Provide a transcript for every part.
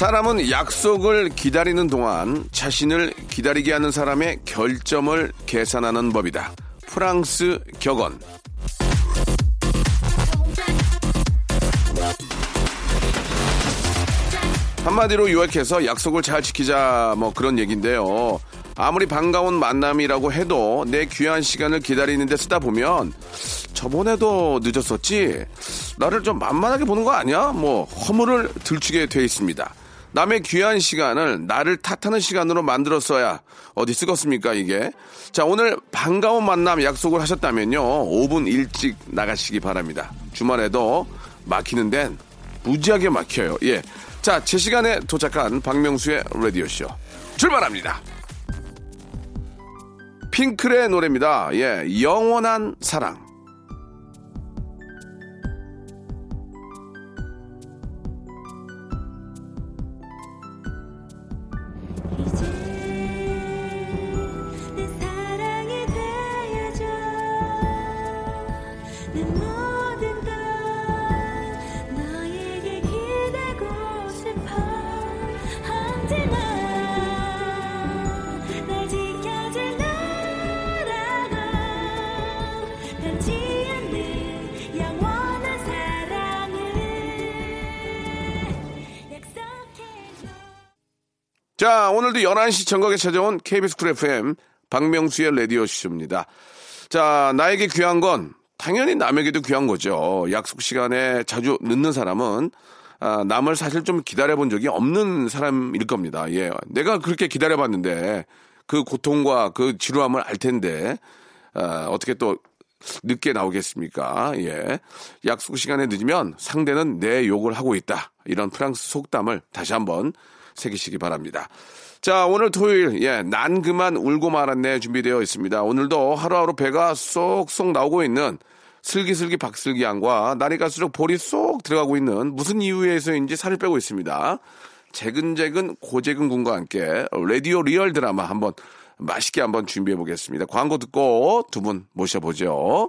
사람은 약속을 기다리는 동안 자신을 기다리게 하는 사람의 결점을 계산하는 법이다. 프랑스 격언. 한마디로 요약해서 약속을 잘 지키자 뭐 그런 얘기인데요. 아무리 반가운 만남이라고 해도 내 귀한 시간을 기다리는데 쓰다 보면 저번에도 늦었었지 나를 좀 만만하게 보는 거 아니야? 뭐 허물을 들추게 돼 있습니다. 남의 귀한 시간을 나를 탓하는 시간으로 만들었어야 어디 쓰겠습니까 이게? 자 오늘 반가운 만남 약속을 하셨다면요. 5분 일찍 나가시기 바랍니다. 주말에도 막히는 데는 무지하게 막혀요. 예 자 제 시간에 도착한 박명수의 라디오쇼 출발합니다. 핑클의 노래입니다. 예 영원한 사랑 자, 오늘도 11시 정각에 찾아온 KBS Cool FM 박명수의 라디오 쇼입니다. 자, 나에게 귀한 건 당연히 남에게도 귀한 거죠. 약속 시간에 자주 늦는 사람은 아, 남을 사실 좀 기다려본 적이 없는 사람일 겁니다. 예. 내가 그렇게 기다려봤는데 그 고통과 그 지루함을 알 텐데 아, 어떻게 또 늦게 나오겠습니까? 예. 약속 시간에 늦으면 상대는 내 욕을 하고 있다. 이런 프랑스 속담을 다시 한번 새기시기 바랍니다. 자, 오늘 토요일, 예, 난 그만 울고 말았네 준비되어 있습니다. 오늘도 하루하루 배가 쏙쏙 나오고 있는 슬기슬기 박슬기 양과 날이 갈수록 볼이 쏙 들어가고 있는 무슨 이유에서인지 살을 빼고 있습니다. 재근재근 고재근 군과 함께 라디오 real 드라마 한번 맛있게 한번 준비해 보겠습니다. 광고 듣고 두 분 모셔보죠.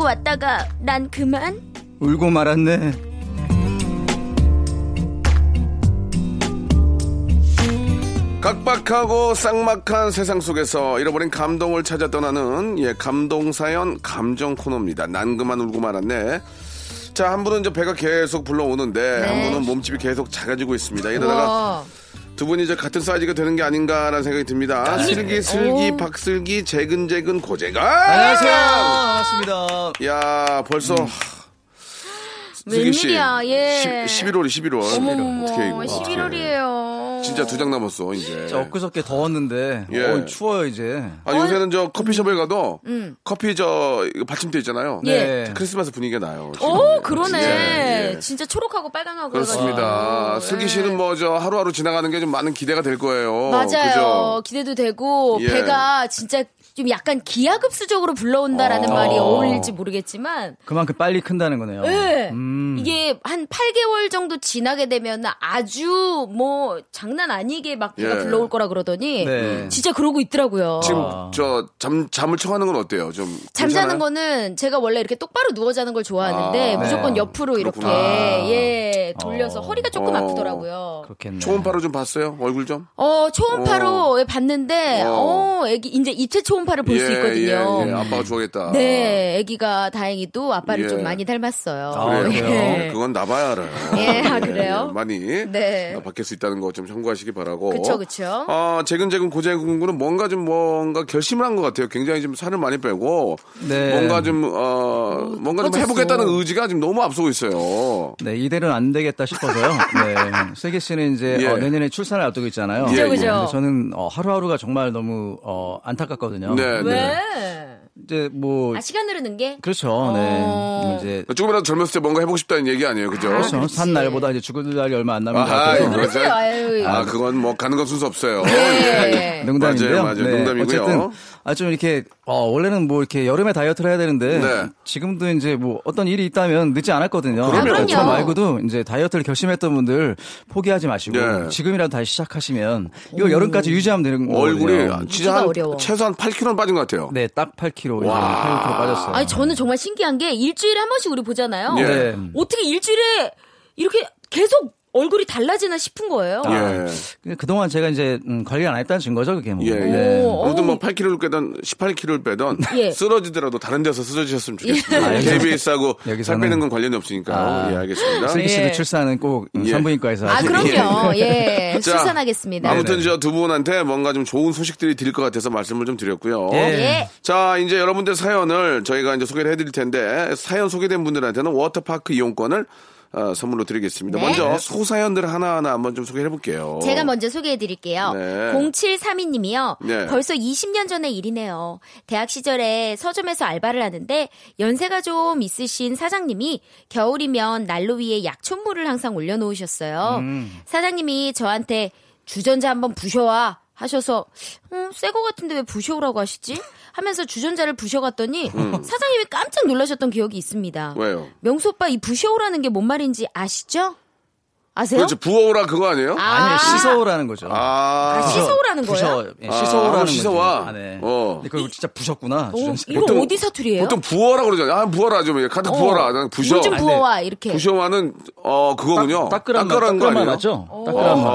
웃자고 왔다가 난 그만 울고 말았네. 각박하고 쌍막한 세상 속에서 잃어버린 감동을 찾아 떠나는 예 감동 사연 감정 코너입니다. 난 그만 울고 말았네. 자, 한 분은 이제 배가 계속 불러오는데 한 분은 몸집이 계속 작아지고 있습니다. 이러다가 두 분이 이제 같은 사이즈가 되는 게 아닌가라는 생각이 듭니다. 슬기, 슬기, 박슬기, 재근재근, 고재가. 안녕하세요. 반갑습니다. 야, 벌써 슬기 씨. 웬일이야 예 11월이 11월. 어머머머 어떻게 이거? 11월이에요 진짜 두 장 남았어, 이제. 자, 엊그저께 더웠는데, 예. 어, 추워요, 이제. 아, 요새는 저 커피숍에 가도 커피 저 받침대 있잖아요. 예. 네. 크리스마스 분위기가 나요. 지금. 오 그러네 예, 예. 진짜 초록하고 빨강하고 그렇습니다. 해가지고. 슬기 예. 씨는 뭐 저 하루하루 지나가는 게 좀 많은 기대가 될 거예요. 맞아요 그죠? 기대도 되고 예. 배가 진짜 좀 약간 기하급수적으로 불러온다라는 어. 말이 어울릴지 모르겠지만 그만큼 빨리 큰다는 거네요. 네. 음. 이게 한 8개월 정도 지나게 되면 아주 뭐 장, 장난 아니게 막 배가 예. 불러올 거라 그러더니 네. 진짜 그러고 있더라고요. 지금 아. 저잠 잠을 청하는 건 어때요? 좀 잠자는 괜찮아요? 거는 제가 원래 이렇게 똑바로 누워 자는 걸 좋아하는데 아, 무조건 네. 옆으로 이렇게 그렇구나. 예 돌려서 어. 허리가 조금 어. 아프더라고요. 그렇겠네. 초음파로 좀 봤어요? 얼굴 좀? 어 초음파로 봤는데 어. 어 애기 이제 입체 초음파 를 볼 수 있거든요. 예, 예. 아빠가 좋아하겠다. 네, 아기가 다행히도 아빠를 예. 좀 많이 닮았어요. 아, 그래요? 네. 그건 나봐야 알아요. 예, 아, 그래요? 예, 많이 네. 바뀔 수 있다는 거 좀 참고하시기 바라고. 그쵸, 그쵸. 어, 재근재근 고재근군은 뭔가 좀 뭔가 결심을 한 것 같아요. 굉장히 좀 살을 많이 빼고 네. 뭔가 좀 어, 뭔가 좀 빠졌어. 해보겠다는 의지가 지금 너무 앞서고 있어요. 네, 이대로는 안 되겠다 싶어서요. 네. 슬기 씨는 이제 예. 어, 내년에 출산을 앞두고 있잖아요. 그죠, 그죠. 근데 저는 어, 하루하루가 정말 너무 어, 안타깝거든요. 네, 왜? 네. 이제 뭐 아 시간 흐르는 게? 그렇죠. 네. 어. 이제 조금이라도 젊었을 때 뭔가 해보고 싶다는 얘기 아니에요, 그죠? 그렇죠. 그렇지. 산 날보다 이제 죽을 날이 얼마 안 남은 것 아하, 같아서. 아유. 아, 그건 뭐 가는 건 순서 없어요. 네. 농담인데요. 맞아요, 맞아요. 농담이고요. 어쨌든 아 좀 이렇게 어 원래는 뭐 이렇게 여름에 다이어트를 해야 되는데 네. 지금도 이제 뭐 어떤 일이 있다면 늦지 않았거든요. 그럼요. 저 그럼요. 말고도 이제 다이어트를 결심했던 분들 포기하지 마시고 네. 지금이라도 다시 시작하시면 이거 여름까지 유지하면 되는 거거든요. 얼굴이 진짜 유지가 한, 어려워. 최소한 8kg는 빠진 것 같아요. 네, 딱 8kg, 이제 와. 8kg 빠졌어요. 아니 저는 정말 신기한 게 일주일에 한 번씩 우리 보잖아요. 예. 네. 어떻게 일주일에 이렇게 계속 얼굴이 달라지나 싶은 거예요. 예. 그- 그동안 제가 이제 음, 관리를 안 했다는 증거죠, 그게 뭐. 예, 예. 네. 오, 아무튼 뭐 어우. 8kg를 빼던 18kg를 빼던 예. 쓰러지더라도 다른 데서 쓰러지셨으면 좋겠습니다. 아, 여기서- KBS하고 살 여기서는- 빼는 건 관련이 없으니까. 아. 예, 알겠습니다. 슬기 씨도 예. 출산은 꼭 음, 예. 산부인과에서 아. 그럼요. 예. 자, 출산하겠습니다. 아무튼. 저 두 분한테 뭔가 좀 좋은 소식들이 들것 같아서 말씀을 좀 드렸고요. 예. 예. 자, 이제 여러분들 사연을 저희가 이제 소개를 해드릴 텐데 사연 소개된 분들한테는 워터파크 이용권을 어, 선물로 드리겠습니다. 네. 먼저 소사연들 하나하나 한번 좀 소개해 볼게요. 제가 먼저 소개해 드릴게요. 네. 0732님이요. 네. 벌써 20년 전의 일이네요. 대학 시절에 서점에서 알바를 하는데 연세가 좀 있으신 사장님이 겨울이면 난로 위에 약초물을 항상 올려놓으셨어요. 음. 사장님이 저한테 주전자 한번 부셔와 하셔서 음, 새거 같은데 왜 부셔오라고 하시지? 하면서 주전자를 부셔갔더니 사장님이 깜짝 놀라셨던 기억이 있습니다. 음. 왜요? 명수 오빠 이 부셔오라는 게 뭔 말인지 아시죠? 아세요? 그렇죠. 부어오라 그거 아니에요? 아 니요, 씻어오라는 거죠. 아, 아, 씻어오라는 거예요? 부셔, 예, 아, 씻어오라는 거죠. 씻어와. 아, 네. 어. 근데 그걸 진짜 부셨구나. 오, 주전자. 이거 보통- 어디 사투리예요? 보통 부어라 그러잖아요. 아, 부어라 좀. 카드 부어라. 난 부셔. 물좀 아, 부어와 이렇게. 부셔와는 어 그거군요. 따끄란 말, 따끄란 거 따끄란 아니에요? 맞죠? 어,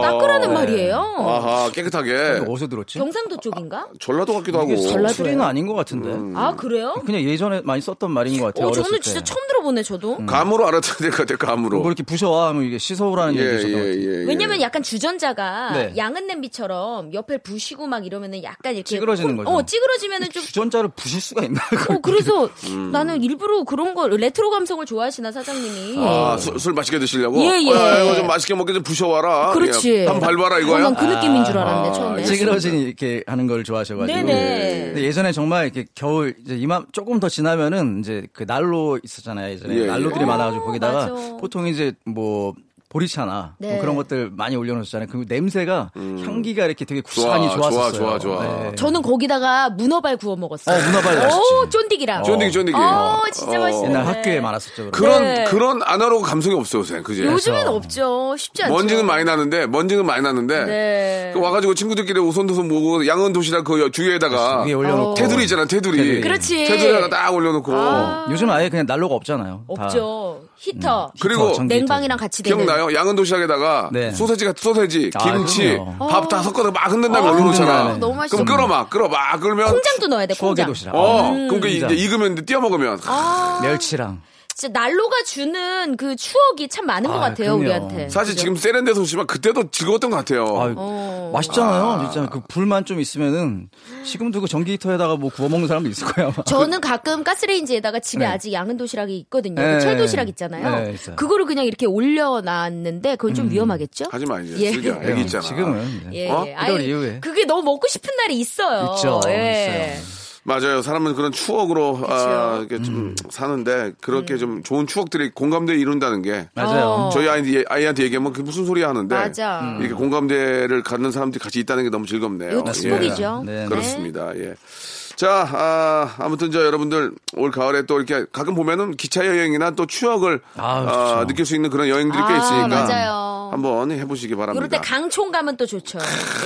따끄란 네. 말이에요. 아하 깨끗하게. 어디서 들었지? 경상도 쪽인가? 전라도 같기도 하고. 사투리는 아닌 것 같은데. 음. 아 그래요? 그냥 예전에 많이 썼던 말인 것 같아요. 어, 저는 때. 진짜 처음 들어보네 저도. 감으로 될것 같아요. 감으로. 뭐 이렇게 부셔와 하면 이게 씻어오라는 예, 얘기 예, 있었던 것 같아요. 예, 예. 왜냐면 약간 주전자가 네. 양은 냄비처럼 옆에 부시고 막 이러면은 약간 이렇게 찌그러지는 혼- 거죠. 어 찌그러지면은 좀. 주전자를 부실 수가 있나? 어 그래서 음. 나는 일부러 그런 거 레트로 감성을 좋아하시나 사장님이. 아, 술, 술 맛있게 드시려고? 예, 예. 어, 이거 좀 맛있게 먹게 좀 부셔와라. 그렇지. 예, 한번 밟아라 이거야? 난그 느낌인 줄 알았네 아, 처음에. 찌그러진 이렇게 하는 걸 좋아하셔 가지고. 네네. 근데 예전에 정말 이렇게 겨울 이제 이맘 조금 더 지나면은 이제 그 난로 있었잖아요. 예전에 예, 예. 난로들이 어, 많아 가지고 거기다가 맞아. 보통 이제 뭐 보리차나 네. 뭐 그런 것들 많이 올려놓으셨잖아요. 그 냄새가 향기가 이렇게 되게 음. 좋아, 구수하니 좋아, 좋았었어요. 좋아, 좋아. 네. 저는 거기다가 문어발 구워 먹었어요. 어, 문어발 맛있지. 오 쫀디기랑. 쫀디기, 쫀디기. 어, 진짜 어. 맛있네. 옛날 학교에 많았었죠. 그런 네. 그런 아날로그 감성이 없어요, 요새. 그지? 요즘엔. 없죠. 쉽지 않죠. 먼지는 많이 나는데, 먼지는 많이 나는데. 네. 그 와가지고 친구들끼리 오손도손 모고 양은 도시락 그 주위에다가. 위에 올려놓고. 테두리 있잖아, 테두리. 테두리. 그렇지. 테두리에다가 딱 올려놓고. 아. 요즘 아예 그냥 난로가 없잖아요. 다. 없죠. 히터. 그리고 히터, 전기 냉방이랑 같이 되는. 기억나요? 양은 도시락에다가 네. 소세지가 소세지, 아, 김치, 그럼요. 밥 다 섞어서 막 흔든 다음에 어, 올려놓잖아. 네. 너무 맛있어. 그럼 끓어 막, 끓어 막. 그러면. 콩장도 넣어야 돼. 콩장. 도시락. 어, 음. 그럼 그 이제 진짜. 익으면 띄어 먹으면. 아, 멸치랑. 진짜 난로가 주는 그 추억이 참 많은 것 아, 같아요, 그럼요. 우리한테. 사실 그죠? 지금 세련돼서 오시지만 그때도 즐거웠던 것 같아요. 아, 어. 맛있잖아요. 진짜 그 불만 좀 있으면은 지금 두고 전기 히터에다가 뭐 구워 먹는 사람도 있을 거야. 아마. 저는 가끔 가스레인지에다가 집에 네. 아직 양은 도시락이 있거든요. 네. 그 철도시락 있잖아요. 네. 그거를 그냥 이렇게 올려놨는데 그건 좀 위험하겠죠? 하지 마, 이제. 예. 슬기야. 애기 있잖아. 지금은. 네. 예, 어? 예. 이럴 이후에. 그게 너무 먹고 싶은 날이 있어요. 있죠. 예. 있어요. 맞아요. 사람은 그런 추억으로 아, 이렇게 좀 음. 사는데 그렇게 좀 좋은 추억들이 공감대 이룬다는 게 맞아요. 어. 저희 아이, 아이한테 얘기하면 그게 무슨 소리 하는데 맞아. 음. 이렇게 공감대를 갖는 사람들이 같이 있다는 게 너무 즐겁네요. 축복이죠. 네, 네. 그렇습니다. 예. 자, 아, 아무튼 저 여러분들 올 가을에 또 이렇게 가끔 보면은 기차 여행이나 또 추억을 아, 아, 좋죠. 느낄 수 있는 그런 여행들이 꽤 아, 있으니까 맞아요. 어. 한번 해보시기 바랍니다. 이럴 때 강총 가면 또 좋죠.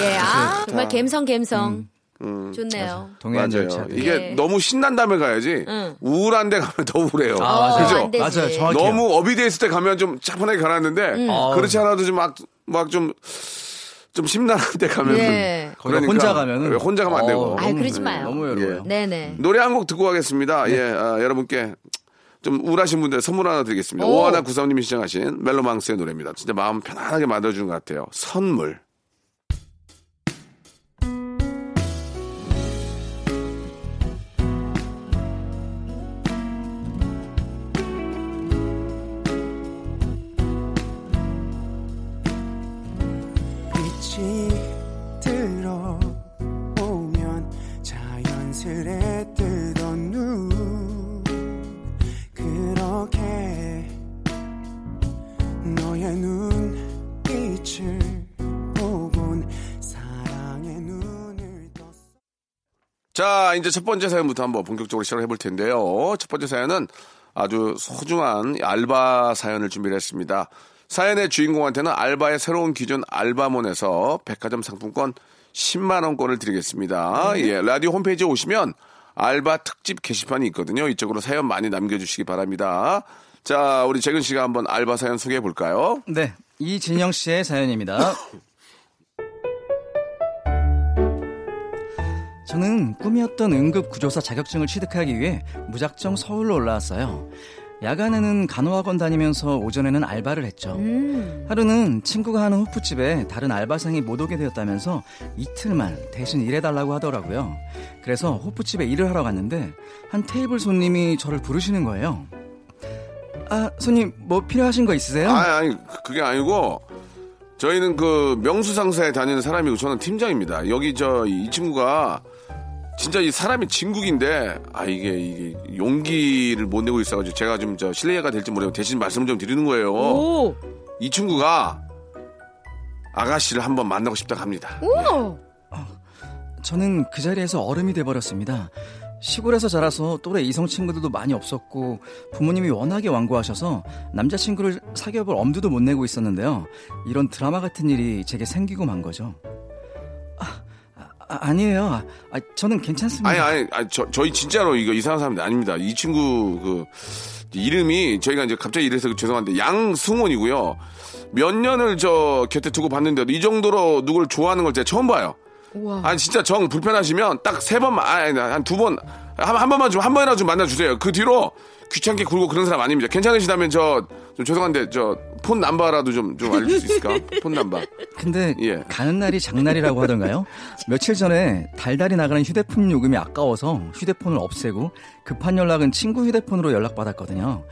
예, 아, 정말 갬성, 갬성. 좋네요. 동해안 맞아요. 이게 예. 너무 신난 다음에 가야지 응. 우울한 데 가면 더 우울해요. 아, 맞아요. 그죠? 안 되지. 맞아요. 정확해요. 너무 업이 돼 있을 때 가면 좀 차분하게 가라앉는데 아. 그렇지 않아도 좀 막 막 좀 좀 심란한 데 가면 예. 거기다 혼자 가면은 혼자 가면 안 되고 어, 아이, 그러지 너무- 마요. 너무 외로워요. 네네. 노래 한 곡 듣고 가겠습니다. 네. 예, 아, 여러분께 좀 우울하신 분들 선물 하나 드리겠습니다. 오. 오하나 구사님이 시청하신 멜로망스의 노래입니다. 진짜 마음 편안하게 만들어주는 것 같아요. 선물. 자, 이제 첫 번째 사연부터 한번 본격적으로 시작을 해볼 텐데요. 첫 번째 사연은 아주 소중한 알바 사연을 준비를 했습니다. 사연의 주인공한테는 알바의 새로운 기준 알바몬에서 백화점 상품권 10만원권을 드리겠습니다. 예, 라디오 홈페이지에 오시면 알바 특집 게시판이 있거든요. 이쪽으로 사연 많이 남겨주시기 바랍니다. 자, 우리 재근 씨가 한번 알바 사연 소개해 볼까요? 네, 이진영 씨의 사연입니다. 저는 꿈이었던 응급구조사 자격증을 취득하기 위해 무작정 서울로 올라왔어요. 야간에는 간호학원 다니면서 오전에는 알바를 했죠. 하루는 친구가 하는 호프집에 다른 알바생이 못 오게 되었다면서 이틀만 대신 일해달라고 하더라고요. 그래서 호프집에 일을 하러 갔는데 한 테이블 손님이 저를 부르시는 거예요. 아, 손님 뭐 필요하신 거 있으세요? 아니, 아니, 그- 그게 아니고, 저희는 그 명수상사에 다니는 사람이고, 저는 팀장입니다. 여기 저, 이 친구가, 진짜 이 사람이 진국인데, 아, 이게, 이게, 용기를 못 내고 있어가지고, 제가 좀 저, 실례가 될지 모르고 대신 말씀을 좀 드리는 거예요. 오, 이 친구가, 아가씨를 한번 만나고 싶다고 합니다. 오, 저는 그 자리에서 얼음이 돼버렸습니다. 시골에서 자라서 또래 이성 친구들도 많이 없었고 부모님이 워낙에 완고하셔서 남자친구를 사귀어볼 엄두도 못 내고 있었는데요. 이런 드라마 같은 일이 제게 생기고 만 거죠. 아, 니에요 아, 저는 괜찮습니다. 아니, 아니, 아니, 저, 저희 진짜로 이거 이상한 사람이 아닙니다. 이 친구, 그, 이름이, 저희가 이제 갑자기 이래서 죄송한데, 양승원이고요. 몇 년을 저 곁에 두고 봤는데도 이 정도로 누굴 좋아하는 걸 제가 처음 봐요. 우와. 아니, 진짜 정 불편하시면 딱 세 번만, 아니, 한 두 번, 한, 한 번만 좀, 한 번이라도 좀 만나 주세요. 그 뒤로 귀찮게 굴고 그런 사람 아닙니다. 괜찮으시다면 저, 좀 죄송한데, 저, 폰 남바라도 좀, 좀 알릴 수 있을까? 폰 남바. 근데 예. 가는 날이 장날이라고 하던가요? 며칠 전에 달달이 나가는 휴대폰 요금이 아까워서 휴대폰을 없애고 급한 연락은 친구 휴대폰으로 연락받았거든요.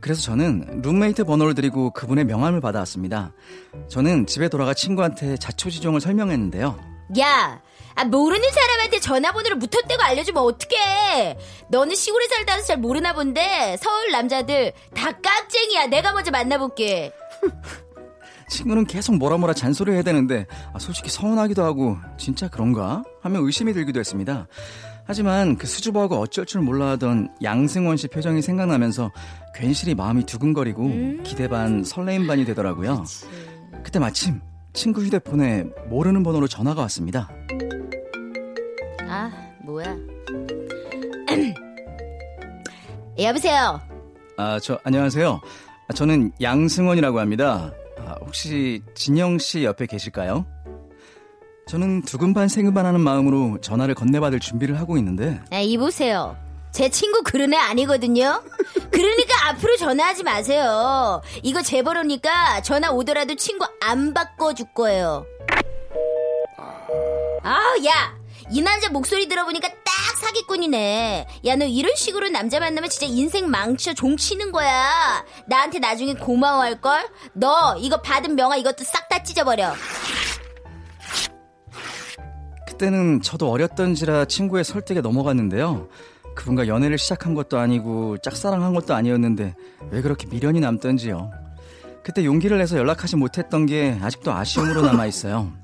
그래서 저는 룸메이트 번호를 드리고 그분의 명함을 받아왔습니다. 저는 집에 돌아가 친구한테 자초지종을 설명했는데요. 야, 아, 모르는 사람한테 전화번호를 무턱대고 알려주면 어떡해. 너는 시골에 살다 와서 잘 모르나 본데, 서울 남자들 다 깍쟁이야. 내가 먼저 만나볼게. 친구는 계속 뭐라 뭐라 잔소리를 해야 되는데 아, 솔직히 서운하기도 하고 진짜 그런가 하며 의심이 들기도 했습니다. 하지만 그 수줍어하고 어쩔 줄 몰라 하던 양승원 씨 표정이 생각나면서 괜시리 마음이 두근거리고 기대 반 설레임 반이 되더라고요. 그때 마침 친구 휴대폰에 모르는 번호로 전화가 왔습니다. 아, 뭐야. 여보세요. 아, 저 안녕하세요. 아, 저는 양승원이라고 합니다. 아, 혹시 진영 씨 옆에 계실까요? 저는 두근반 생근반 하는 마음으로 전화를 건네받을 준비를 하고 있는데 아, 이보세요. 제 친구 그런 애 아니거든요. 그러니까 앞으로 전화하지 마세요. 이거 제 번호니까 전화 오더라도 친구 안 바꿔줄 거예요. 아, 야, 이 남자 목소리 들어보니까 딱 사기꾼이네. 야, 너 이런 식으로 남자 만나면 진짜 인생 망쳐 종치는 거야. 나한테 나중에 고마워할 걸. 너 이거 받은 명화 이것도 싹 다 찢어버려. 그때는 저도 어렸던지라 친구의 설득에 넘어갔는데요. 그분과 연애를 시작한 것도 아니고 짝사랑한 것도 아니었는데 왜 그렇게 미련이 남던지요. 그때 용기를 내서 연락하지 못했던 게 아직도 아쉬움으로 남아 있어요.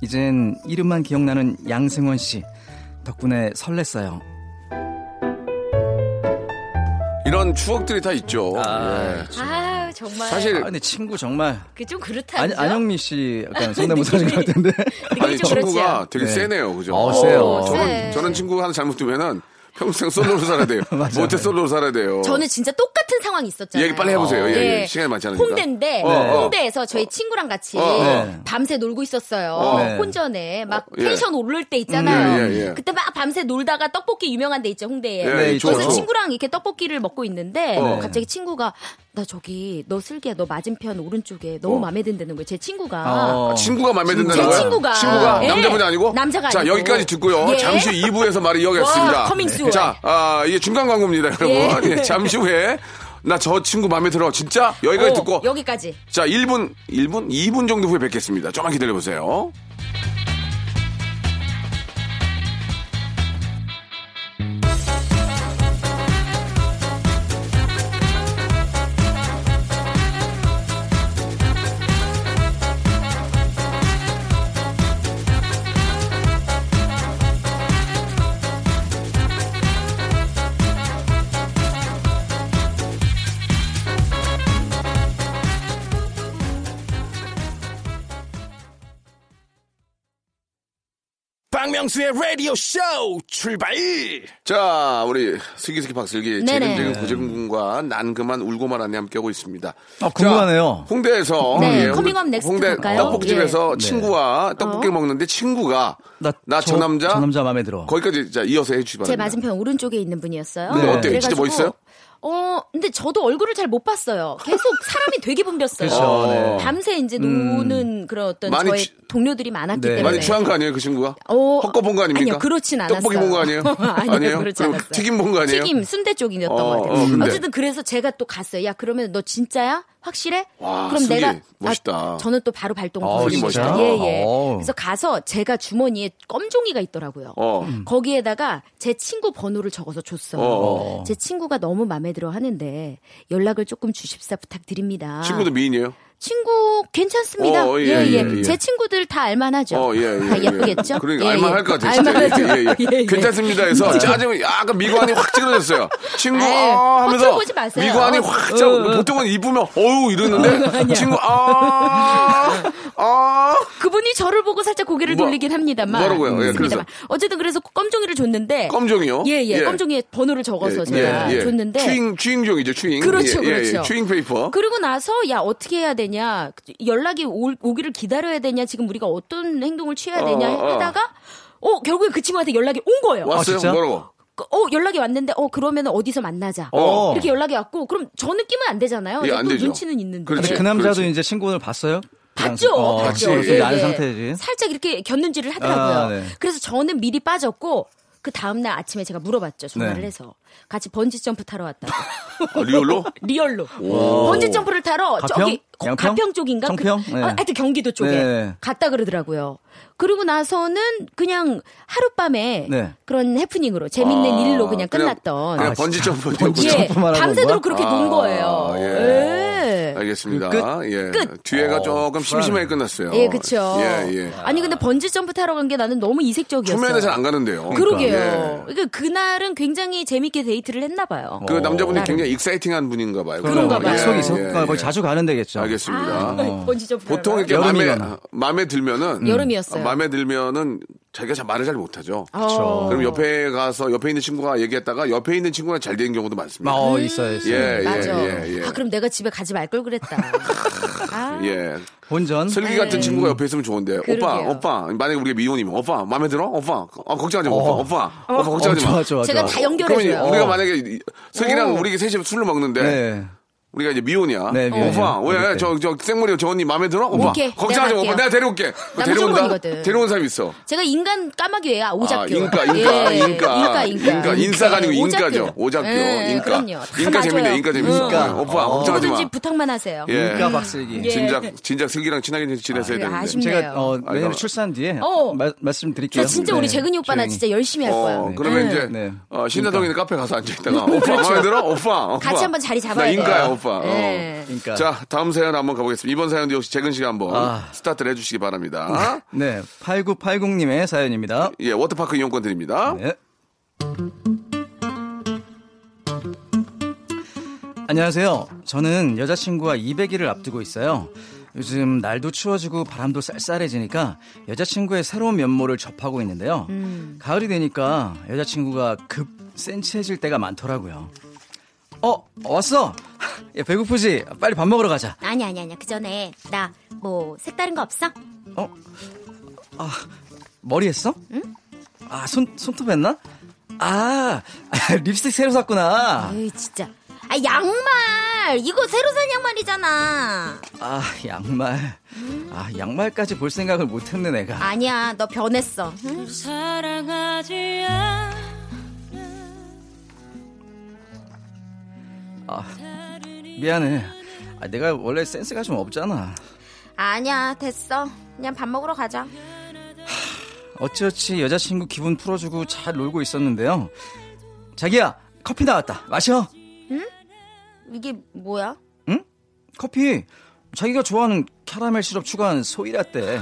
이젠 이름만 기억나는 양승원 씨 덕분에 설렜어요. 이런 추억들이 다 있죠. 아, 예. 아 정말. 사실 아, 근데 친구 정말 그 좀 그렇다. 안? 안영미 씨 약간 성대모사인 것 같은데. 아니 그렇지요. 친구가 되게 네. 세네요, 그죠? 어, 세요. 어, 저는 세. 저는 친구가 하나 잘못 두면은 평생 솔로로 살아야 돼요. 모태 솔로로 살아야 돼요. 저는 진짜 똑같은 상황이 있었잖아요. 얘기 빨리 해보세요. 예, 네. 예. 시간이 많지 않으니까. 홍대인데 어, 어. 홍대에서 저희 친구랑 같이 어, 어. 밤새 놀고 있었어요. 어. 네. 혼전에 막 예. 텐션 오를 때 있잖아요. 음, 예, 예, 예. 그때 막 밤새 놀다가 떡볶이 유명한 데 있죠 홍대에. 예, 네. 그래서. 친구랑 이렇게 떡볶이를 먹고 있는데 어. 갑자기 친구가 나 저기 너 슬기야 너 맞은편 오른쪽에 너무 어. 마음에 든다는 거예요. 제 친구가. 어. 친구가 마음에 든다는 제 거야? 친구가. 친구가 예. 남자분이 아니고? 남자가 자, 아니고. 여기까지 듣고요. 예. 잠시 후 2부에서 말을 이어가겠습니다. 와. 자, 아, 이게 중간 광고입니다, 여러분. 예. 예, 잠시 후에 나 저 친구 마음에 들어. 진짜? 여기까지 어, 듣고. 여기까지. 자, 1분, 1분? 2분 정도 후에 뵙겠습니다. 좀만 기다려보세요. 박명수의 라디오 쇼 출발! 자, 우리 슬기슬기 박슬기, 네네. 재근재근 고재근군과 난 그만 울고만 안에 함께하고 있습니다. 아, 궁금하네요. 자, 홍대에서 네, 예, coming up next 홍대 갈까요? 떡볶이집에서 예. 친구와 떡볶이 먹는데 친구가 나저 저- 남자 저 남자 마음에 들어. 거기까지 자 이어서 해주시 제 바랍니다. 맞은편 오른쪽에 있는 분이었어요. 네, 어때요? 진짜 멋있어요? 어, 근데 저도 얼굴을 잘 못 봤어요. 계속 사람이 되게 붐볐어요. 그렇죠, 네. 밤새 이제 노는 그런 어떤 저의 취- 동료들이 많았기 네. 때문에. 많이 취한 거 아니에요, 그 친구가? 어, 헛거 본 거 아닙니까? 아니요, 그렇진 않았어요. 떡볶이 본 거 아니에요? 아니요, 그렇지 않았어요. 튀김 본 거 아니에요? 튀김, 순대 쪽이었던 어, 것 같아요. 어, 근데. 어쨌든 그래서 제가 또 갔어요. 야, 그러면 너 진짜야? 확실해? 와, 그럼 슬기, 내가 멋있다. 아, 저는 또 바로 발동을 진짜? 거죠. 예, 예. 어. 그래서 가서 제가 주머니에 껌종이가 있더라고요. 어. 거기에다가 제 친구 번호를 적어서 줬어요. 어. 제 친구가 너무 마음에 들어 하는데 연락을 조금 주십사 부탁드립니다. 친구도 미인이에요? 친구 괜찮습니다. 어, 예, 예, 예, 예, 예. 제 친구들 다 알만하죠. 어, 예, 예. 다 예. 예쁘겠죠? 그러니까 예, 알만할 예. 것 같아요. 진짜. 예, 예, 예. 예, 예. 괜찮습니다 해서 짜증 약간 미관이 확 찌그러졌어요. 친구 아 하면서 헛소리 보지 마세요. 미관이 어. 확 짜. 보통은 이쁘면 어우 이러는데 친구 아 아. 그분이 저를 보고 살짝 고개를 뭐, 돌리긴 합니다만. 뭐라고요? 예. 그래서. 어쨌든 그래서 껌종이를 줬는데. 껌종이요? 예, 예. 예. 껌종이에 번호를 적어서 제가 줬는데. 추잉 chewing종이죠 chewing. 그렇죠, 예, 예, 그렇죠. 예. chewing paper. 그리고 나서 야 어떻게 해야 되냐 연락이 올- 오기를 기다려야 되냐 지금 우리가 어떤 행동을 취해야 되냐 어, 어. 하다가 어 결국에 그 친구한테 연락이 온 거예요. 왔어요? 진짜? 뭐라고? 그, 어 연락이 왔는데 어 그러면 어디서 만나자 어. 이렇게 연락이 왔고 그럼 저 느낌은 안 되잖아요. 예, 또안 되죠. 눈치는 있는데 그렇지. 근데 그 남자도 그렇지. 이제 친구를 봤어요? 봤죠, 어, 봤죠. 봤지. 좀 예, 예. 상태지. 살짝 이렇게 겼는지를 하더라고요. 아, 네. 그래서 저는 미리 빠졌고 그 다음날 아침에 제가 물어봤죠. 전화를 네. 해서 같이 번지 점프 타러 왔다고. 아, real로? real로. 번지 점프를 타러 가평? 저기 거- 양평? 가평 쪽인가? 청평? 그, 네. 아, 하여튼 경기도 쪽에 네. 갔다 그러더라고요. 그리고 나서는 그냥 하룻밤에 네. 그런 해프닝으로 재밌는 아, 일로 그냥 끝났던. 그냥 아, 번지 진짜. 점프 번지 뛰었군요. 예, 밤새도록? 그렇게 논 아, 거예요. 예. 예. 알겠습니다. 끝? 예. 끝. 뒤에가 어, 조금 심심하게 끝났어요. 예, 그쵸. 예, 예. 아니, 근데 번지 점프 타러 간 게 나는 너무 이색적이었어요. 초면에 잘 안 가는데요. 그러게요. 예. 그러니까 그날은 굉장히 재밌게 데이트를 했나 봐요. 그 남자분이 나름. 굉장히 exciting한 분인가 봐요. 그런가 봐요. 약속이 예, 있었구나. 예, 거의 예. 자주 가는 데겠죠. 알겠습니다. 아, 점프 보통 이렇게 마음에. 마음에 들면은. 여름이었어요. 마음에 들면은 자기가 잘 말을 잘 못하죠. 어. 그럼 옆에 가서 옆에 있는 친구가 얘기했다가 옆에 있는 친구가 잘 되는 경우도 많습니다. 어, 있어요, 있어요. 예, 예, 맞아. 예, 예. 아, 그럼 내가 집에 가지 말 걸 그랬다. 아, 예. 본전. 슬기 같은 친구가 옆에 있으면 좋은데. 오빠, 네. 그러게요. 오빠. 만약에 우리가 미혼이면 오빠, 마음에 들어? 오빠. 아, 걱정하지 마. 어. 오빠, 오빠. 오빠, 걱정하지 어, 마. 좋아, 좋아, 제가 좋아. 다 그러면 연결해 줘요. 우리가 만약에 이- 슬기랑 오. 우리 셋이 술을 먹는데 네. 우리가 이제 미혼이야. 네, 미혼이요. 오빠, 왜? 저, 저, 생머리 저 언니 마음에 들어? 오빠. 오케이, 걱정하지 마. 내가 오빠. 내가 데려올게. 남주머니거든. 데려온 사람 있어. 제가 인간 까마귀예요. 오작교. 아, 인가, 인가, 예, 인가. 인가, 인가. 인가, 인사가 아니고. 인가죠. 오작교. 예, 인가. 그럼요. 인가 다 재밌네. 인가 재밌어. 인가. 예, 오빠, 어. 걱정하지 마. 부탁만 하세요. 예. 인가 박슬기. 예. 진작, 진작 슬기랑 친하게 지냈어야 아, 되는데. 아쉽네요. 제가 어, 아, 이거- 출산 뒤에 어. 마- 말씀드릴게요. 저 진짜 우리 네. 재근이 오빠 나. 진짜 열심히 할 거야. 어, 그러면 네. 이제 네. 어, 신사동에 있는 카페 가서 앉아있다가 오빠 마음에 들어? 오빠, 오빠. 같이 한번 자리 잡아야 나 인가야 돼요. 오빠. 어. 네. 그러니까. 자 다음 사연 한번 가보겠습니다. 이번 사연도 역시 재근 씨가 한번 아. 스타트를 해주시기 바랍니다. 네, 8980님의 사연입니다. 예, 워터파크 이용권 드립니다. 네. 안녕하세요. 저는 여자친구와 200일을 앞두고 있어요. 요즘 날도 추워지고 바람도 쌀쌀해지니까 여자친구의 새로운 면모를 접하고 있는데요. 가을이 되니까 여자친구가 급 센치해질 때가 많더라고요. 어, 왔어? 야, 배고프지? 빨리 밥 먹으러 가자. 아니 아니 아니야 그 전에 나 뭐 색다른 거 없어? 어? 아, 머리 했어? 응? 아, 손, 손톱 했나? 아, 립스틱 새로 샀구나. 에이 진짜 아 양말 이거 새로 산 양말이잖아 아, 양말. 아, 양말까지 볼 생각을 못 했네, 내가. 아니야 너 변했어 응? 사랑하지 않아 아, 미안해. 아, 내가 원래 센스가 좀 없잖아. 아니야 됐어 그냥 밥 먹으러 가자 어찌어찌 여자친구 기분 풀어주고 잘 놀고 있었는데요. 자기야, 커피 나왔다. 마셔. 이게 뭐야? 응? 커피. 자기가 좋아하는 캐러멜 시럽 추가한 소이라떼.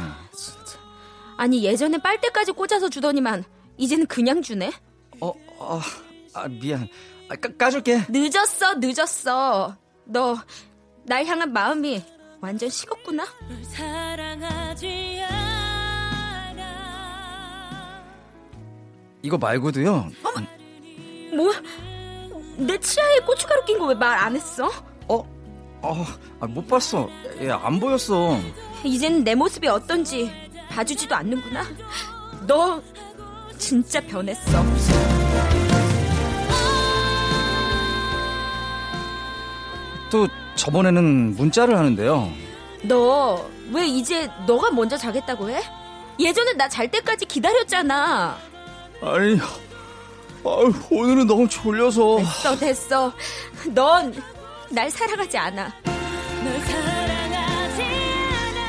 아니 예전에 빨대까지 꽂아서 주더니만 이제는 그냥 주네 어, 어, 아, 미안. 아, 까, 까줄게. 늦었어 늦었어 너 날 향한 마음이 완전 식었구나 널 사랑하지 않아 이거 말고도요. 뭐야 내 치아에 고춧가루 낀 거 왜 말 안 했어? 어, 어, 아, 못 봤어. 얘, 안 보였어. 이제는 내 모습이 어떤지 봐주지도 않는구나 너 진짜 변했어 또 저번에는 문자를 하는데요. 너 왜 이제 너가 먼저 자겠다고 해? 예전에 나잘 때까지 기다렸잖아 아니, 아유, 오늘은 너무 졸려서. 됐어 됐어 넌 날 사랑하지 않아 널 사랑하지 않아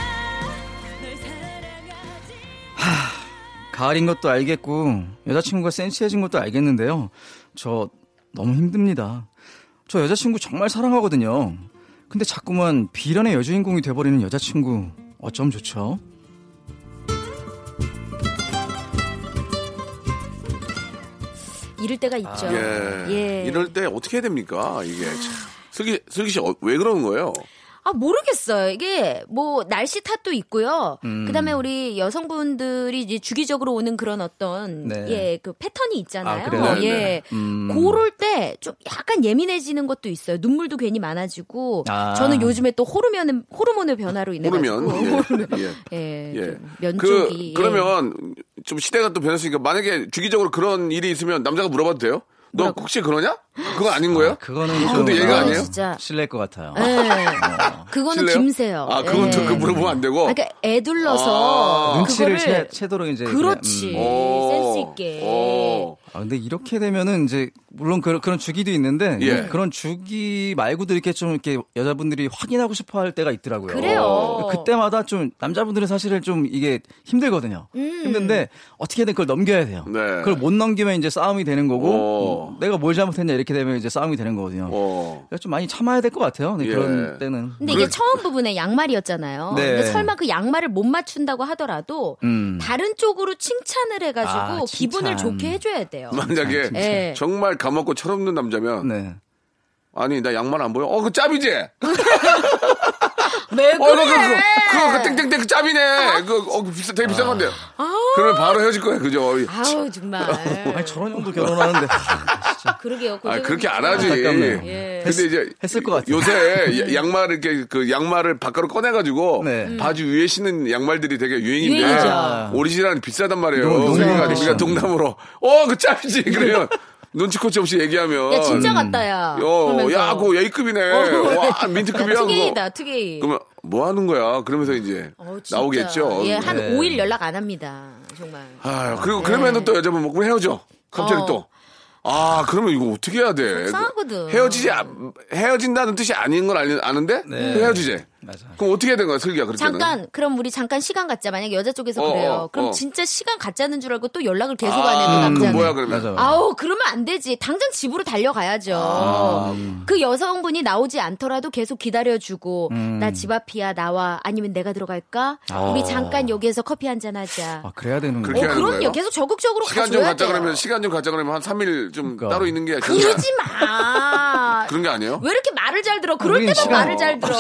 널 사랑하지 가을인 것도 알겠고 여자친구가 센치해진 것도 알겠는데요. 저 너무 힘듭니다. 저 여자친구 정말 사랑하거든요. 근데 자꾸만 비련의 여주인공이 돼버리는 여자친구 어쩜 좋죠? 이럴 때가 있죠 예. 예. 이럴 때 어떻게 해야 됩니까? 이게 참. 슬기 슬기 씨 왜 그러는 거예요? 아 모르겠어요. 이게 뭐 날씨 탓도 있고요. 음. 그다음에 우리 여성분들이 이제 주기적으로 오는 그런 어떤 네. 예그 패턴이 있잖아요. 아, 그래요? 네, 예. 네. 음. 그럴 때 좀 약간 예민해지는 것도 있어요. 눈물도 괜히 많아지고 아. 저는 요즘에 또 호르몬 호르몬의 변화로 인해 가지고 예. 예. 예, 예. 좀 면적이 그 그러면 좀 시대가 또 변했으니까 만약에 주기적으로 그런 일이 있으면 남자가 물어봐도 돼요? 너 혹시 그러냐? 그거 아닌 거예요? 아, 그거는 예. 좀 그것도 얘가 아, 아니에요? 진짜 실례일 것 같아요. 예. 그거는 실례요? 김새요. 아, 그건 또 예. 그 물어보면 안 되고. 아, 그러니까 애둘러서 아. 눈치를 채, 채도록 이제 그렇지 그냥, 음. 오. 센스 있게. 오. 아, 근데 이렇게 되면은 이제 물론 그런 그런 주기도 있는데 예. 그런 주기 말고도 이렇게 좀 이렇게 여자분들이 확인하고 싶어 할 때가 있더라고요. 그래요. 그때마다 좀 남자분들은 사실은 좀 이게 힘들거든요. 음. 힘든데 어떻게든 그걸 넘겨야 돼요. 네. 그걸 못 넘기면 이제 싸움이 되는 거고 오. 음, 내가 뭘 잘못했냐 이렇게 되면 이제 싸움이 되는 거거든요. 어. 그래서 좀 많이 참아야 될 것 같아요. 네, 예. 그런 때는. 근데 이게 처음 부분에 양말이었잖아요. 네. 근데 설마 그 양말을 못 맞춘다고 하더라도 음. 다른 쪽으로 칭찬을 해가지고 아, 칭찬. 기분을 좋게 해줘야 돼요. 만약에 예. 정말 감없고 철없는 남자면 네. 아니 나 양말 안 보여? 어 그 짭이지? 왜어 그거 그거 그거 그 땡땡땡 그 짭이네. 그어 비싸 되게 비싼 건데. 그러면 바로 헤어질 거야 그죠? 아우 정말. 아니 저런 형도 결혼하는데 그러게요. 아 그렇게 안 하지. 안타깝네요. 예. 근데 이제 했을 것 같아요. 요새 양말 이렇게 그 양말을 바깥으로 꺼내가지고 네. 바지 위에 신는 양말들이 되게 유행인데 유행이죠. 오리지널 비싸단 말이에요. 그러니까. 우리가 동남으로 어 그 짭이지 그러면 눈치코치 없이 얘기하면 야 진짜 같다 야. 어, 그러면서. 야, 그거 A급이네. 와, 민트급이야. 투게이다 투게이. 그러면 뭐 하는 거야? 그러면서 이제 어. 나오겠죠. 예, 한 네. 5일 연락 안 합니다. 정말. 아, 그리고 그러면은 또 여자분 먹고 헤어져. 갑자기 어. 또. 아, 그러면 이거 어떻게 해야 돼? 속상하거든. 헤어지지, 않- 헤어진다는 뜻이 아닌 걸 아니, 아는데? 네. 헤어지지. 맞아. 그럼 어떻게 해야 되는 거야, 슬기야, 때는? 잠깐 그럼 우리 잠깐 시간 갖자. 만약 여자 쪽에서 어, 그래요. 어, 그럼 어. 진짜 시간 갖자는 줄 알고 또 연락을 계속 아, 안 해도 그럼 남자는. 뭐야, 그러면? 맞아, 맞아. 아우 그러면 안 되지. 당장 집으로 달려가야죠. 아. 그 여성분이 나오지 않더라도 계속 기다려주고 음. 나집 앞이야 나와 아니면 내가 들어갈까? 우리 잠깐 여기에서 커피 한 잔 하자. 아 그래야 되는 그렇게 어 그럼요. 거예요? 계속 적극적으로 시간 좀 가줘야 갖자 돼요. 그러면, 시간 좀 갖자 그러면 한 3일 좀 그러니까. 따로 있는 게. 그러지 마. 아, 그런 게 아니에요? 왜 이렇게 말을 잘 들어? 그럴 때만 시간- 말을 잘 들어.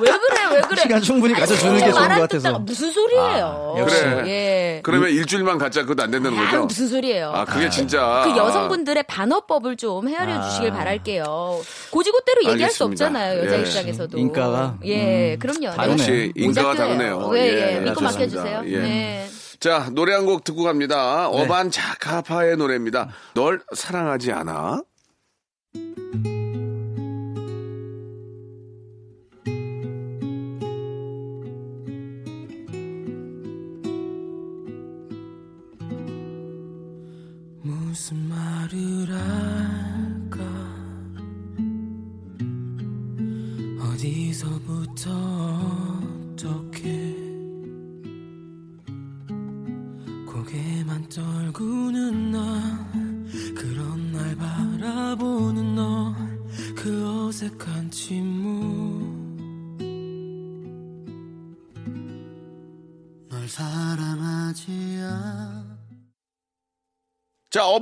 왜 그래? 왜 그래? 시간 충분히 가져주는 게 좋은 것 같아서. 무슨 소리예요? 아, 역시. 그래. 예. 그러면 일주일만 갖자 그것도 안 된다는 아, 거죠? 무슨 소리예요? 아, 그게 진짜. 그 여성분들의 반어법을 좀 헤아려 주시길 아. 바랄게요. 고지고대로 얘기할 수 알겠습니다. 없잖아요. 여자 예. 입장에서도. 인가가? 예, 음, 그럼요. 다르네. 역시 인가가. 다르네요. 예, 예, 예. 믿고 좋습니다. 맡겨주세요. 예. 네. 자, 노래 한 곡 듣고 갑니다. 어반 자카파의 노래입니다. 널 사랑하지 않아?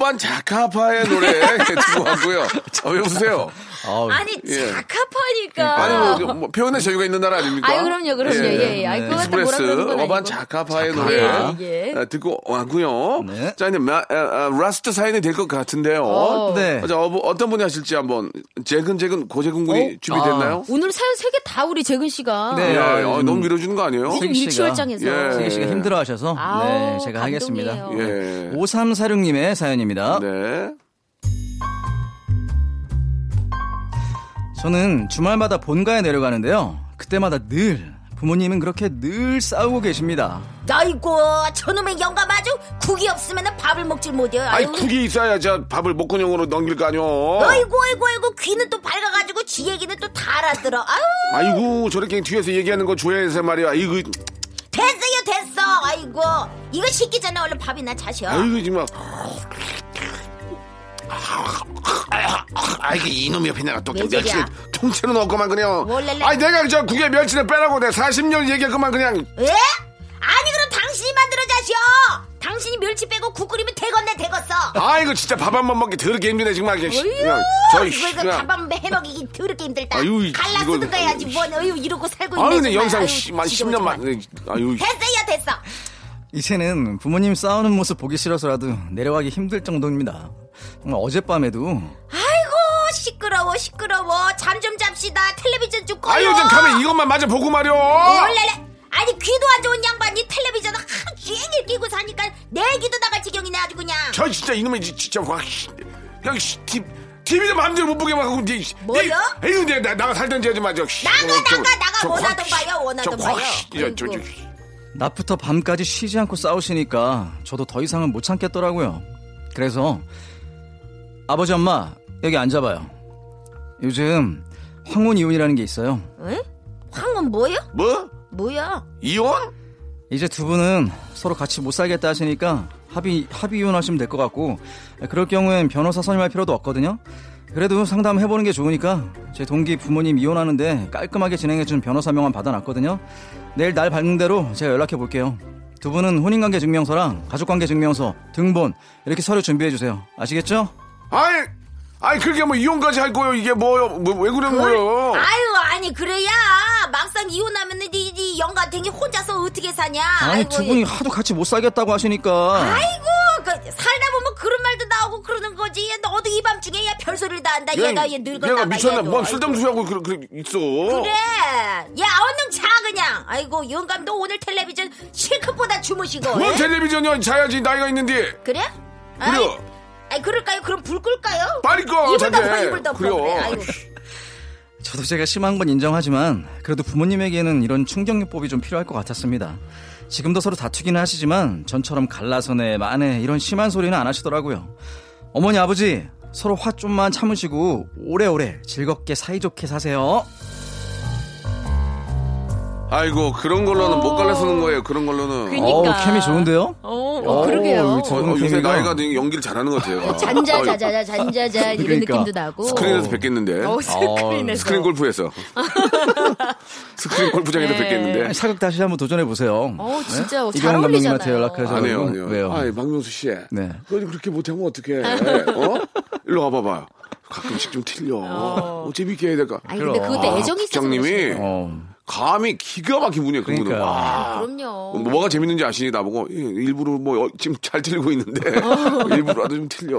자, 어반 자카파의 노래 듣고 왔고요. 아, 왜 웃으세요? 아니, 예. 자카파니까. 아니, 뭐, 뭐 표현의 자유가 있는 나라 아닙니까? 아유, 그럼요, 그럼요. 예, 예. 아이, 네. 그거 갖다 뭐라 익스프레스 그러는 건 어반 아니고. 자카파의 자카파. 노래 예, 예. 아, 듣고 왔고요. 네. 자, 이제 마- 아, 아, last 사연이 될 것 같은데요. 어. 네. 자, 어, 떤 분이 하실지 한번 재근재근 고재근 군이 어? 준비됐나요? 오늘 사연 세 개 다 우리 재근 씨가. 네. 야, 요즘- 어, 너무 밀어주는 거 아니에요? 씨가- 일취월장해서. 예. 세기 씨가 힘들어 하셔서 아우, 네, 제가 하겠습니다. 감동이에요. 예. 5346님의 사연입니다. 네. 저는 주말마다 본가에 내려가는데요. 그때마다 늘 부모님은 그렇게 늘 싸우고 계십니다. 아이고, 저놈의 영감 아주 국이 없으면 밥을 먹질 못해요. 아이. 국이 있어야 저 밥을 목구녕으로 넘길 거 아니요. 아이고, 아이고, 아이고, 귀는 또 밝아가지고 지 얘기는 또 다 알아들어. 아유, 아이고, 저렇게 뒤에서 얘기하는 거 좋아해서 말이야. 아이고, 됐어요, 됐어. 아이고, 이거 식기 전에 얼른 밥이나 자셔. 아이고, 정말. 아이고, 이놈이 옆에 내가 또왜 멸치를? 통째로 넣었구만, 그냥. 아이, 내가 저 국에 멸치를 빼라고 내가 40년 얘기했구만, 그냥. 에? 아니, 그럼 당신이 만들어 자셔. 당신이 멸치 빼고 국 끓이면 되겠네, 되겠어. 아이고, 진짜 밥 한 번 먹기 더럽게 힘드네, 정말. 어휴, 그냥, 저, 이거 이거 그냥. 밥한 해먹이기 더럽게 힘들다. 아유, 이- 갈라 이거- 쓰든가 해야지, 뭔, 어휴, 이러고 살고 있네. 아유, 근데 정말. 영상 아유, 만 지겨워, 10년 만. 정말. 아유, 됐어요, 됐어. 이제는 부모님 싸우는 모습 보기 싫어서라도 내려가기 힘들 정도입니다. 정말 어젯밤에도 아이고, 시끄러워, 시끄러워. 잠 좀 잡시다. 텔레비전 좀 꺼요. 아유, 좀 가면 이것만 마저 보고 말이오. 원래래. 아니, 귀도 안 좋은 양반이 텔레비전 하루 종일 끼고 사니까 내 귀도 나갈 지경이네, 아주 그냥. 저 진짜 이놈의 지- 진짜 와 그냥 TV도 마음대로 못 보게 막 하고 니 뭐요? 니- 에휴 내가 나- 나가 살던지 하지 마 저 나가, 나가, 나가. 원하던 봐요, 원하던 봐요. 저저. 낮부터 밤까지 쉬지 않고 싸우시니까 저도 더 이상은 못 참겠더라고요. 그래서 아버지 엄마 여기 앉아봐요. 요즘 황혼 이혼이라는 게 있어요. 에? 황은 뭐요? 뭐 뭐야? 이혼? 이제 두 분은 서로 같이 못 살겠다 하시니까 합의 합의 이혼하시면 될 것 같고 그럴 경우엔 변호사 선임할 필요도 없거든요. 그래도 상담해보는 게 좋으니까 제 동기 부모님 이혼하는데 깔끔하게 진행해준 변호사 명함 받아놨거든요. 내일 날 밝는 대로 제가 연락해 볼게요. 두 분은 혼인관계 증명서랑 가족관계 증명서, 등본 이렇게 서류 준비해 주세요. 아시겠죠? 아이 아이 그렇게 뭐 이혼까지 할 거요 이게 뭐요 뭐, 왜 그런 거요? 아유, 아니, 그래야. 막상 이혼하면은 니, 니 영가탱이 혼자서 어떻게 사냐? 아니 아이고, 두 분이 하도 같이 못 살겠다고 하시니까 아이고, 그, 살다 보면 그런 말도 나오고 그러는 거지. 너도 이 밤중에 야 별소리를 다 한다. 얘 가 얘 늙었나 얘가 봐. 미쳤나. 뭐. 쓸데없는 소리 하고 그래, 그래 있어 그래. 야, 얼른 자, 그냥. 아이고, 영감도 오늘 텔레비전 실컷보다 주무시고. 뭐 예? 텔레비전이야 자야지 나이가 있는데 그래? 그래. 아이, 아이, 그럴까요? 그럼 불 끌까요? 빨리 꺼 이불 자게 덮어, 이불 덮어. 그래. 아이고. 저도 제가 심한 건 인정하지만 그래도 부모님에게는 이런 충격요법이 좀 필요할 것 같았습니다. 지금도 서로 다투기는 하시지만 전처럼 갈라서네 마네 이런 심한 소리는 안 하시더라고요. 어머니 아버지 서로 화 좀만 참으시고 오래오래 즐겁게 사이좋게 사세요. 아이고 그런 걸로는 못 갈라서는 거예요 그런 걸로는 그니까. 어우 케미 좋은데요? 어, 어, 그러게요. 어, 어, 어, 요새. 나이가 되게 연기를 잘하는 것 같아요 잔자자자자, 잔자자, 이런 그러니까. 느낌도 나고. 스크린에서 뵙겠는데 어, 스크린에서. 스크린 골프에서 스크린 골프장에서 네. 아니, 사극 다시 한번 도전해 보세요. 어, 진짜 잘 이병헌 감독님한테 어울리잖아요. 연락하셔. 아니에요 아니요 왜요? 아이 박명수 씨 네. 너 그렇게 못하면 어떡해 어? 일로 와봐봐 가끔씩 좀 틀려. 어, 재밌게 해야 될까? 아니 근데. 그것도 애정이 있어서 국장님이. 어. 감이 기가 막힌 분이에요, 그분은. 그러니까요. 와. 그럼요. 뭐가 재밌는지 아시니 나보고 예, 일부러 뭐 어, 지금 잘 틀리고 있는데 일부러라도 좀 틀려.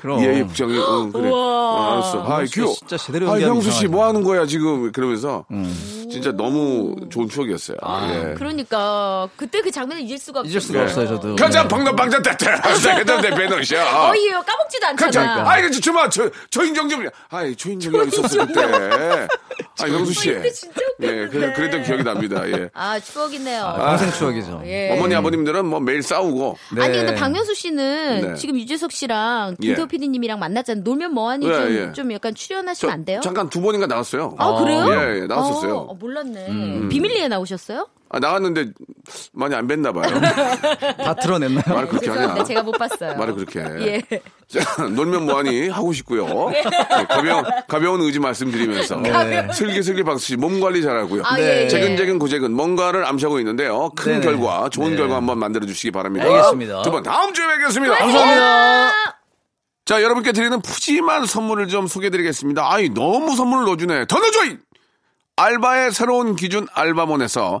그럼. 예, 예, 부장님. 응, 그래. 어, 알았어. 아, 형수 씨 귀여워. 진짜 제대로 아, 형수 씨. 뭐 하는 거야 지금 그러면서 진짜 너무 좋은 추억이었어요. 예. 그러니까 그때 그 장면을 잊을 수가 없어요. 잊을 수가 없어요, 저도. 가자 방금 방자 때때 가자 배너시야. 어이요 까먹지도. 않잖아. 아이 그 주마 저 조인정 좀. 아이 조인정이 여기 있었을 그때. 아 명수 씨. 웃겼는데. 예, 그래, 그랬던 기억이 납니다. 예. 아 추억이네요. 아, 평생 추억이죠. 예. 어머니 아버님들은 뭐 매일 싸우고 네. 아니 근데 박명수 씨는 네. 지금 유재석 씨랑 예. 김태호 PD님이랑 만났잖아요. 놀면 뭐하니 예, 좀, 예. 좀 약간 저 출연하시면 안 돼요? 잠깐 두 번인가 나왔어요. 아 그래요? 예, 예, 나왔었어요. 어, 몰랐네. 비밀리에 나오셨어요? 아, 나왔는데 많이 안 뵀나 봐요. 다 드러냈나요? 말을 그렇게. 하냐. 제가 못 봤어요. 말을 그렇게 해. 예. 자, 놀면 뭐하니 하고 싶고요. 네, 가벼운 가벼운 의지 말씀드리면서 네. 슬기슬기 박수 씨 몸 관리 잘하고요. 아, 네. 예, 예. 재근재근 고재근 뭔가를 암시하고 있는데요. 큰. 결과, 좋은 네. 결과 한번 만들어 주시기 바랍니다. 알겠습니다. 두 번 다음 주에 뵙겠습니다. 감사합니다. 자, 여러분께 드리는 푸짐한 선물을 좀 소개해 드리겠습니다. 아이, 너무 선물을 넣어주네. 더 넣어줘! 이! 알바의 새로운 기준 알바몬에서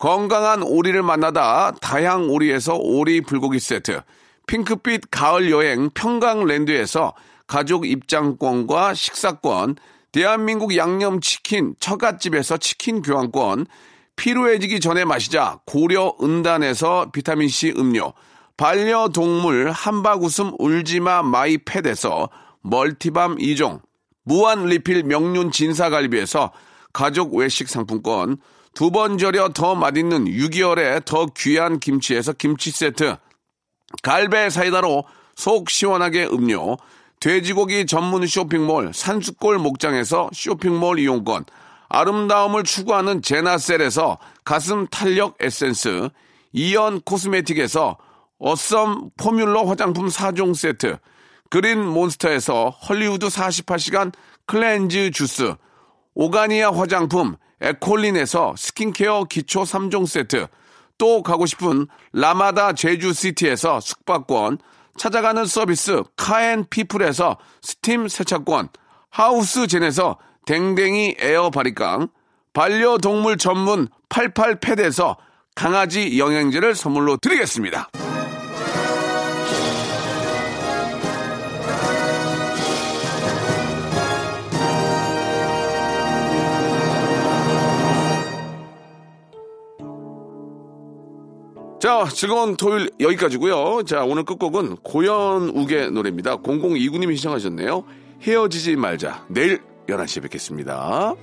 건강한 오리를 만나다 다향 오리에서 오리 불고기 세트, 핑크빛 가을 여행 평강랜드에서 가족 입장권과 식사권, 대한민국 양념치킨 처갓집에서 치킨 교환권, 피로해지기 전에 마시자 고려 은단에서 비타민C 음료, 반려동물 한바구음 울지마 마이패드에서 멀티밤 2종, 무한 리필 명륜 진사갈비에서 가족 외식 상품권, 두 번 절여 더 맛있는 6개월에 더 귀한 김치에서 김치 세트, 갈배 사이다로 속 시원하게 음료, 돼지고기 전문 쇼핑몰 산수골 목장에서 쇼핑몰 이용권, 아름다움을 추구하는 제나셀에서 가슴 탄력 에센스, 이연 코스메틱에서 어썸 포뮬러 화장품 4종 세트, 그린 몬스터에서 헐리우드 48시간 cleanse 주스, 오가니아 화장품 에콜린에서 스킨케어 기초 3종 세트, 또 가고 싶은 라마다 제주시티에서 숙박권, 찾아가는 서비스 카앤피플에서 스팀 세차권, 하우스젠에서 댕댕이 에어 바리깡, 반려동물 전문 88패드에서 강아지 영양제를 선물로 드리겠습니다. 자, 즐거운 토요일 여기까지고요. 자, 오늘 끝곡은 고현욱의 노래입니다. 0029님이 시청하셨네요. 헤어지지 말자. 내일 11시에 뵙겠습니다.